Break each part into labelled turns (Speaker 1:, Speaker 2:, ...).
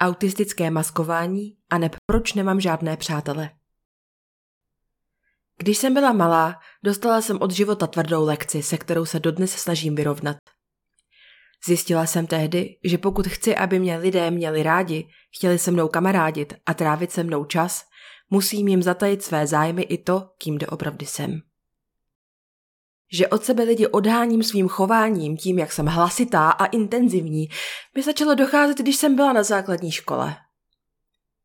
Speaker 1: autistické maskování a ne proč nemám žádné přátele. Když jsem byla malá, dostala jsem od života tvrdou lekci, se kterou se dodnes snažím vyrovnat. Zjistila jsem tehdy, že pokud chci, aby mě lidé měli rádi, chtěli se mnou kamarádit a trávit se mnou čas, musím jim zatajit své zájmy i to, kým doopravdy jsem. Že od sebe lidi odháním svým chováním, tím, jak jsem hlasitá a intenzivní, mi začalo docházet, když jsem byla na základní škole.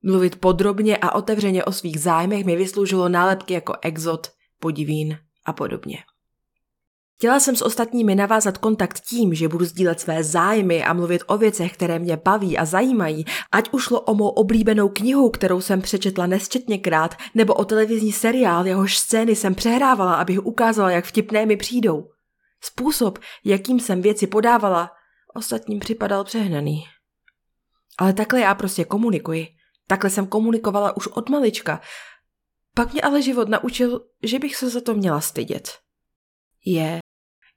Speaker 1: Mluvit podrobně a otevřeně o svých zájmech mi vysloužilo nálepky jako exot, podivín a podobně. Chtěla jsem s ostatními navázat kontakt tím, že budu sdílet své zájmy a mluvit o věcech, které mě baví a zajímají, ať už šlo o mou oblíbenou knihu, kterou jsem přečetla nesčetněkrát, nebo o televizní seriál, jehož scény jsem přehrávala, abych ukázala, jak vtipné mi přijdou. Způsob, jakým jsem věci podávala, ostatním připadal přehnaný. Ale takhle já prostě komunikuji. Takhle jsem komunikovala už od malička. Pak mě ale život naučil, že bych se za to měla stydět. Je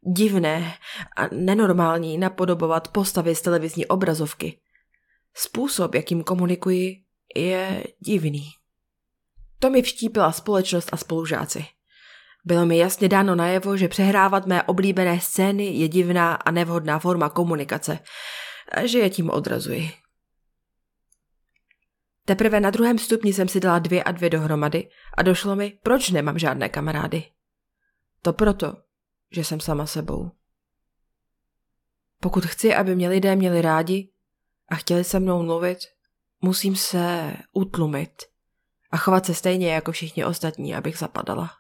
Speaker 1: divné a nenormální napodobovat postavy z televizní obrazovky. Způsob, jakým komunikuji, je divný. To mi vštípila společnost a spolužáci. Bylo mi jasně dáno najevo, že přehrávat mé oblíbené scény je divná a nevhodná forma komunikace a že je tím odrazuji. Teprve na druhém stupni jsem si dala dvě a dvě dohromady a došlo mi, proč nemám žádné kamarády. To proto, že jsem sama sebou. Pokud chci, aby mě lidé měli rádi a chtěli se mnou mluvit, musím se utlumit a chovat se stejně jako všichni ostatní, abych zapadala.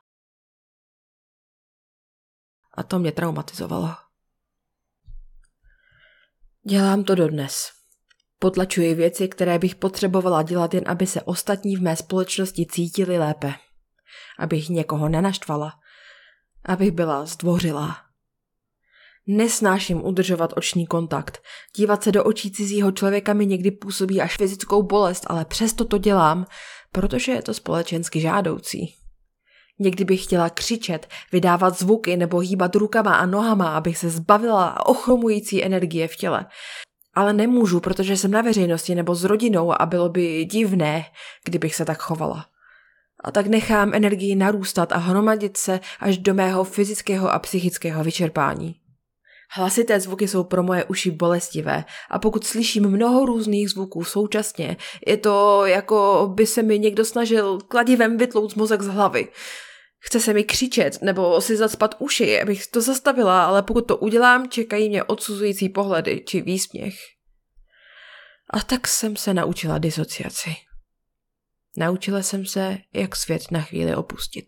Speaker 1: A to mě traumatizovalo. Dělám to dodnes. Potlačuji věci, které bych potřebovala dělat jen, aby se ostatní v mé společnosti cítili lépe. Abych někoho nenaštvala abych byla zdvořilá. Nesnáším udržovat oční kontakt. Dívat se do očí cizího člověka mi někdy působí až fyzickou bolest, ale přesto to dělám, protože je to společensky žádoucí. Někdy bych chtěla křičet, vydávat zvuky nebo hýbat rukama a nohama, abych se zbavila ochromující energie v těle. Ale nemůžu, protože jsem na veřejnosti nebo s rodinou a bylo by divné, kdybych se tak chovala. A tak nechám energii narůstat a hromadit se až do mého fyzického a psychického vyčerpání. Hlasité zvuky jsou pro moje uši bolestivé a pokud slyším mnoho různých zvuků současně, je to jako by se mi někdo snažil kladivem vytlout mozek z hlavy. Chce se mi křičet nebo si zacpat uši, abych to zastavila, ale pokud to udělám, čekají mě odsuzující pohledy či výsměch. A tak jsem se naučila disociaci. Naučila jsem se, jak svět na chvíli opustit.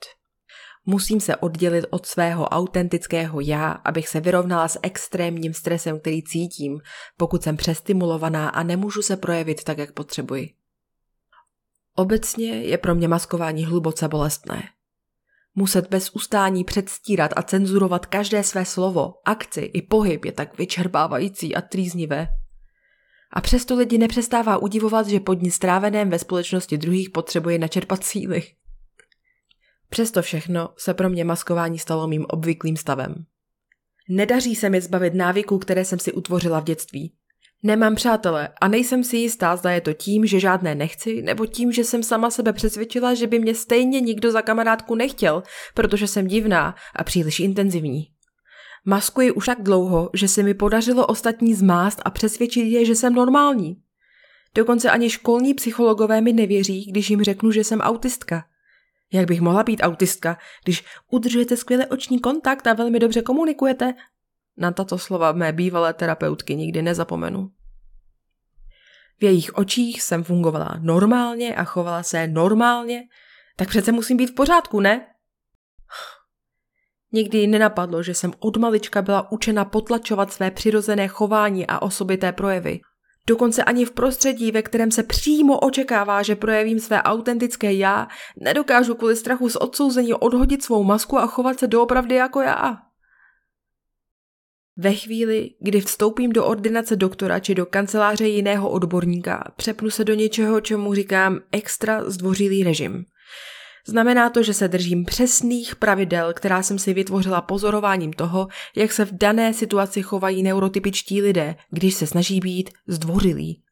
Speaker 1: Musím se oddělit od svého autentického já, abych se vyrovnala s extrémním stresem, který cítím, pokud jsem přestimulovaná a nemůžu se projevit tak, jak potřebuji. Obecně je pro mě maskování hluboce bolestné. Muset bez ustání předstírat a cenzurovat každé své slovo, akci i pohyb je tak vyčerpávající a trýznivé. A přesto lidi nepřestává udivovat, že pod ní stráveném ve společnosti druhých potřebuje načerpat síly. Přesto všechno se pro mě maskování stalo mým obvyklým stavem. Nedaří se mi zbavit návyků, které jsem si utvořila v dětství. Nemám přátele a nejsem si jistá, zda je to tím, že žádné nechci, nebo tím, že jsem sama sebe přesvědčila, že by mě stejně nikdo za kamarádku nechtěl, protože jsem divná a příliš intenzivní. Maskuji už tak dlouho, že se mi podařilo ostatní zmást a přesvědčit je, že jsem normální. Dokonce ani školní psychologové mi nevěří, když jim řeknu, že jsem autistka. Jak bych mohla být autistka, když udržujete skvěle oční kontakt a velmi dobře komunikujete? Na tato slova mé bývalé terapeutky nikdy nezapomenu. V jejich očích jsem fungovala normálně a chovala se normálně, tak přece musím být v pořádku, ne? Nikdy nenapadlo, že jsem od malička byla učena potlačovat své přirozené chování a osobité projevy. Dokonce ani v prostředí, ve kterém se přímo očekává, že projevím své autentické já, nedokážu kvůli strachu z odsouzení odhodit svou masku a chovat se doopravdy jako já. Ve chvíli, kdy vstoupím do ordinace doktora či do kanceláře jiného odborníka, přepnu se do něčeho, čemu říkám extra zdvořilý režim – Znamená to, že se držím přesných pravidel, která jsem si vytvořila pozorováním toho, jak se v dané situaci chovají neurotypičtí lidé, když se snaží být zdvořilí.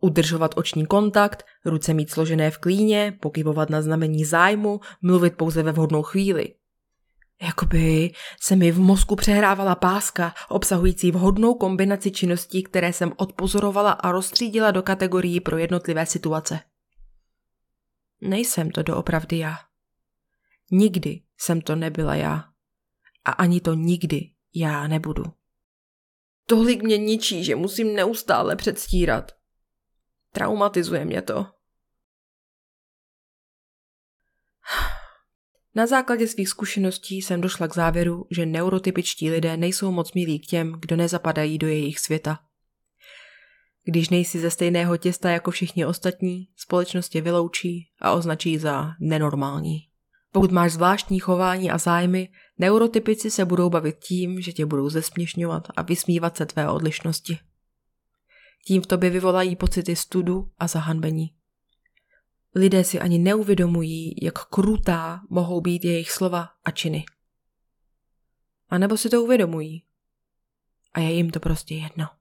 Speaker 1: Udržovat oční kontakt, ruce mít složené v klíně, pokybovat na znamení zájmu, mluvit pouze ve vhodnou chvíli. Jakoby se mi v mozku přehrávala páska, obsahující vhodnou kombinaci činností, které jsem odpozorovala a rozstřídila do kategorií pro jednotlivé situace. Nejsem to doopravdy já. Nikdy jsem to nebyla já. A ani to nikdy já nebudu. Tolik mě ničí, že musím neustále předstírat. Traumatizuje mě to. Na základě svých zkušeností jsem došla k závěru, že neurotypičtí lidé nejsou moc milí k těm, kdo nezapadají do jejich světa. Když nejsi ze stejného těsta jako všichni ostatní, společnost tě vyloučí a označí za nenormální. Pokud máš zvláštní chování a zájmy, neurotypici se budou bavit tím, že tě budou zesměšňovat a vysmívat se tvé odlišnosti. Tím v tobě vyvolají pocity studu a zahanbení. Lidé si ani neuvědomují, jak krutá mohou být jejich slova a činy. A nebo si to uvědomují. A je jim to prostě jedno.